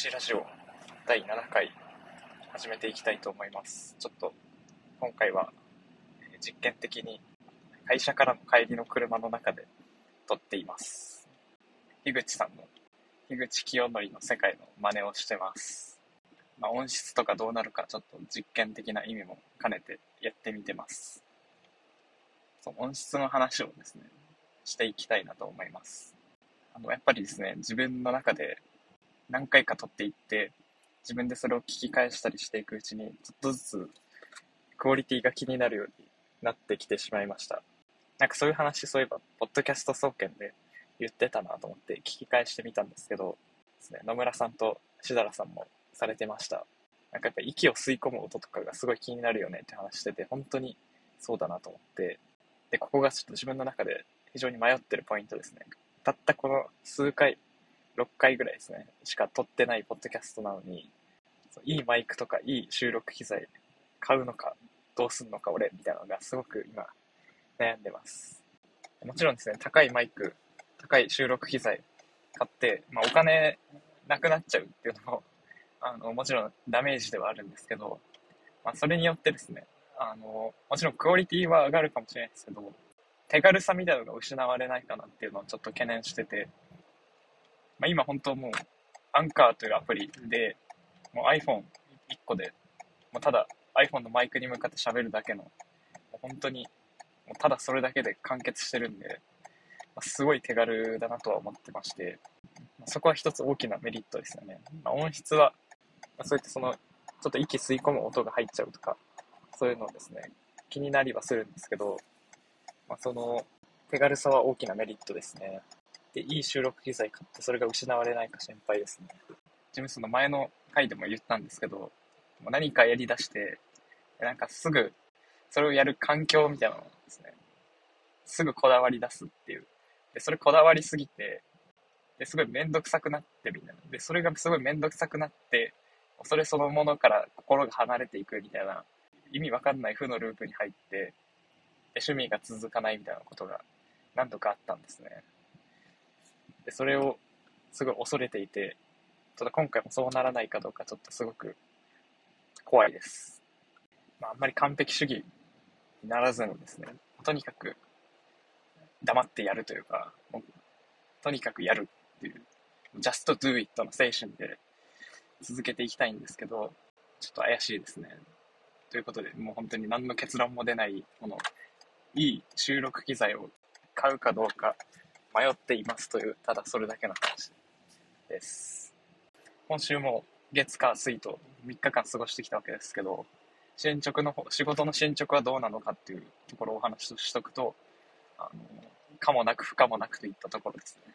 土ラジオ第7回始めていきたいと思います。ちょっと今回は実験的に会社からの帰りの車の中で撮っています。樋口さんの樋口清則の世界の真似をしてます。まあ、音質とかどうなるかちょっと実験的な意味も兼ねてやってみてます。その音質の話をですね、していきたいなと思います。あのやっぱりですね、自分の中で何回か撮っていって、自分でそれを聞き返したりしていくうちに、ちょっとずつクオリティが気になるようになってきてしまいました。なんかそういう話、そういえば、ポッドキャスト総研で言ってたなと思って聞き返してみたんですけど、ですね、野村さんとしだらさんもされてました。なんかやっぱ息を吸い込む音とかがすごい気になるよねって話してて、本当にそうだなと思って、で、ここがちょっと自分の中で非常に迷ってるポイントですね。たったこの数回、6回ぐらいですね、しか撮ってないポッドキャストなのに、いいマイクとかいい収録機材買うのか、どうすんのか俺みたいなのがすごく今悩んでます。もちろんですね、高いマイク、高い収録機材買って、まあ、お金なくなっちゃうっていうのも、あの、もちろんダメージではあるんですけど、まあ、それによってですね、あの、もちろんクオリティは上がるかもしれないですけど、手軽さみたいなのが失われないかなっていうのをちょっと懸念してて、まあ、今本当もう、アンカーというアプリで、もう iPhone1 個で、もうただ iPhone のマイクに向かって喋るだけの、もう本当に、もうただそれだけで完結してるんで、まあ、すごい手軽だなとは思ってまして、まあそこは一つ大きなメリットですよね。まあ、音質は、まそういったその、ちょっと息吸い込む音が入っちゃうとか、そういうのですね、気になりはするんですけど、まあ、その手軽さは大きなメリットですね。で、いい収録機材買ってそれが失われないか心配ですね。自分その前の回でも言ったんですけど、何かやり出して、なんかすぐそれをやる環境みたいなのですね、すぐこだわり出すっていう。で、それこだわりすぎて、で、すごいめんどくさくなってみたいな。で、それがすごいめんどくさくなって、それそのものから心が離れていくみたいな、意味わかんない負のループに入って、で趣味が続かないみたいなことが何度かあったんですね。で、それをすごい恐れていて、ちょっと今回もそうならないかどうかちょっとすごく怖いです。まあ、あんまり完璧主義にならずにですね、とにかく黙ってやるというか、もうとにかくやるっていう、just do it の精神で続けていきたいんですけど、ちょっと怪しいですね。ということで、もう本当に何の結論も出ない、この、いい収録機材を買うかどうか迷っていますという、ただそれだけの話です。今週も月火水と3日間過ごしてきたわけですけど、進捗の方、仕事の進捗はどうなのかっていうところをお話ししとくと、あの、かもなく不可もなくといったところですね。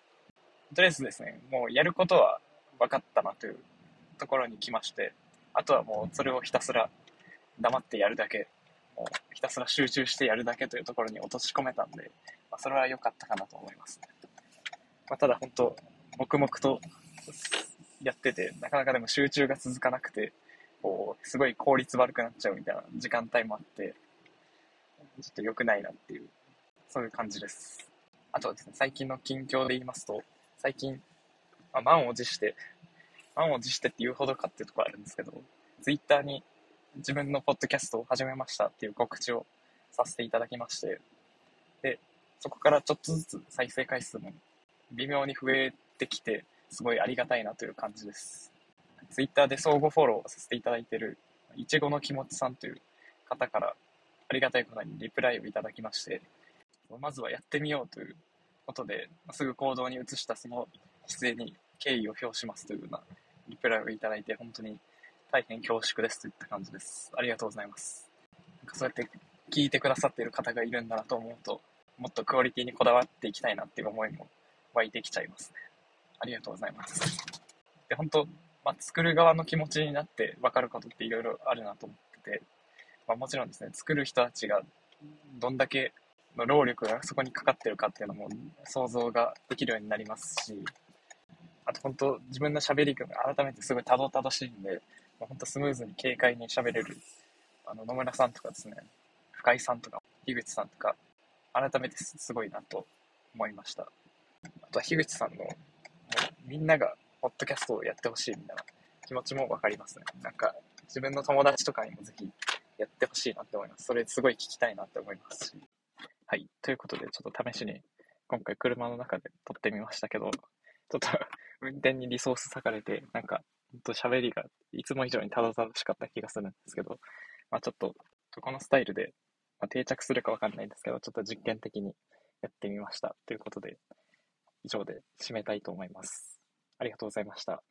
とりあえずですね、もうやることは分かったなというところに来まして、あとはもうそれをひたすら黙ってやるだけ、もうひたすら集中してやるだけというところに落とし込めたんで、まあ、それは良かったかなと思いますね。まあ、ただ本当、黙々とやってて、なかなかでも集中が続かなくて、こう、すごい効率悪くなっちゃうみたいな時間帯もあって、ちょっと良くないなっていう、そういう感じです。あとはですね、最近の近況で言いますと、最近、まあ、満を持して、満を持してって言うほどかっていうところあるんですけど、ツイッターに自分のポッドキャストを始めましたっていう告知をさせていただきまして、で、そこからちょっとずつ再生回数も微妙に増えてきて、すごいありがたいなという感じです。ツイッターで相互フォローさせていただいている、いちごの気持ちさんという方から、ありがたいことにリプライをいただきまして、まずはやってみようということで、すぐ行動に移したその姿勢に敬意を表しますというようなリプライをいただいて、本当に大変恐縮ですといった感じです。ありがとうございます。なんかそうやって聞いてくださっている方がいるんだなと思うと、もっとクオリティにこだわっていきたいなっていう思いも湧いてきちゃいますね。ありがとうございます。で、本当、まあ、作る側の気持ちになって分かることっていろいろあるなと思ってて、まあ、もちろんですね、作る人たちがどんだけの労力がそこにかかってるかっていうのも想像ができるようになりますし、あと本当、自分の喋りが改めてすごいたどたどしいんで、まあ、本当スムーズに軽快に喋れる、あの野村さんとかですね、深井さんとか、樋口さんとか、改めてすごいなと思いました。あとは樋口さんの、みんながポッドキャストをやってほしいみたいな気持ちもわかりますね。なんか、自分の友達とかにもぜひやってほしいなって思います。それすごい聞きたいなって思いますし。はい。ということで、ちょっと試しに今回車の中で撮ってみましたけど、ちょっと運転にリソース割かれて、なんか、ほんと喋りがいつも以上にただただしかった気がするんですけど、まあちょっと、このスタイルで、まあ、定着するかわかんないんですけど、ちょっと実験的にやってみました。ということで、以上で締めたいと思います。ありがとうございました。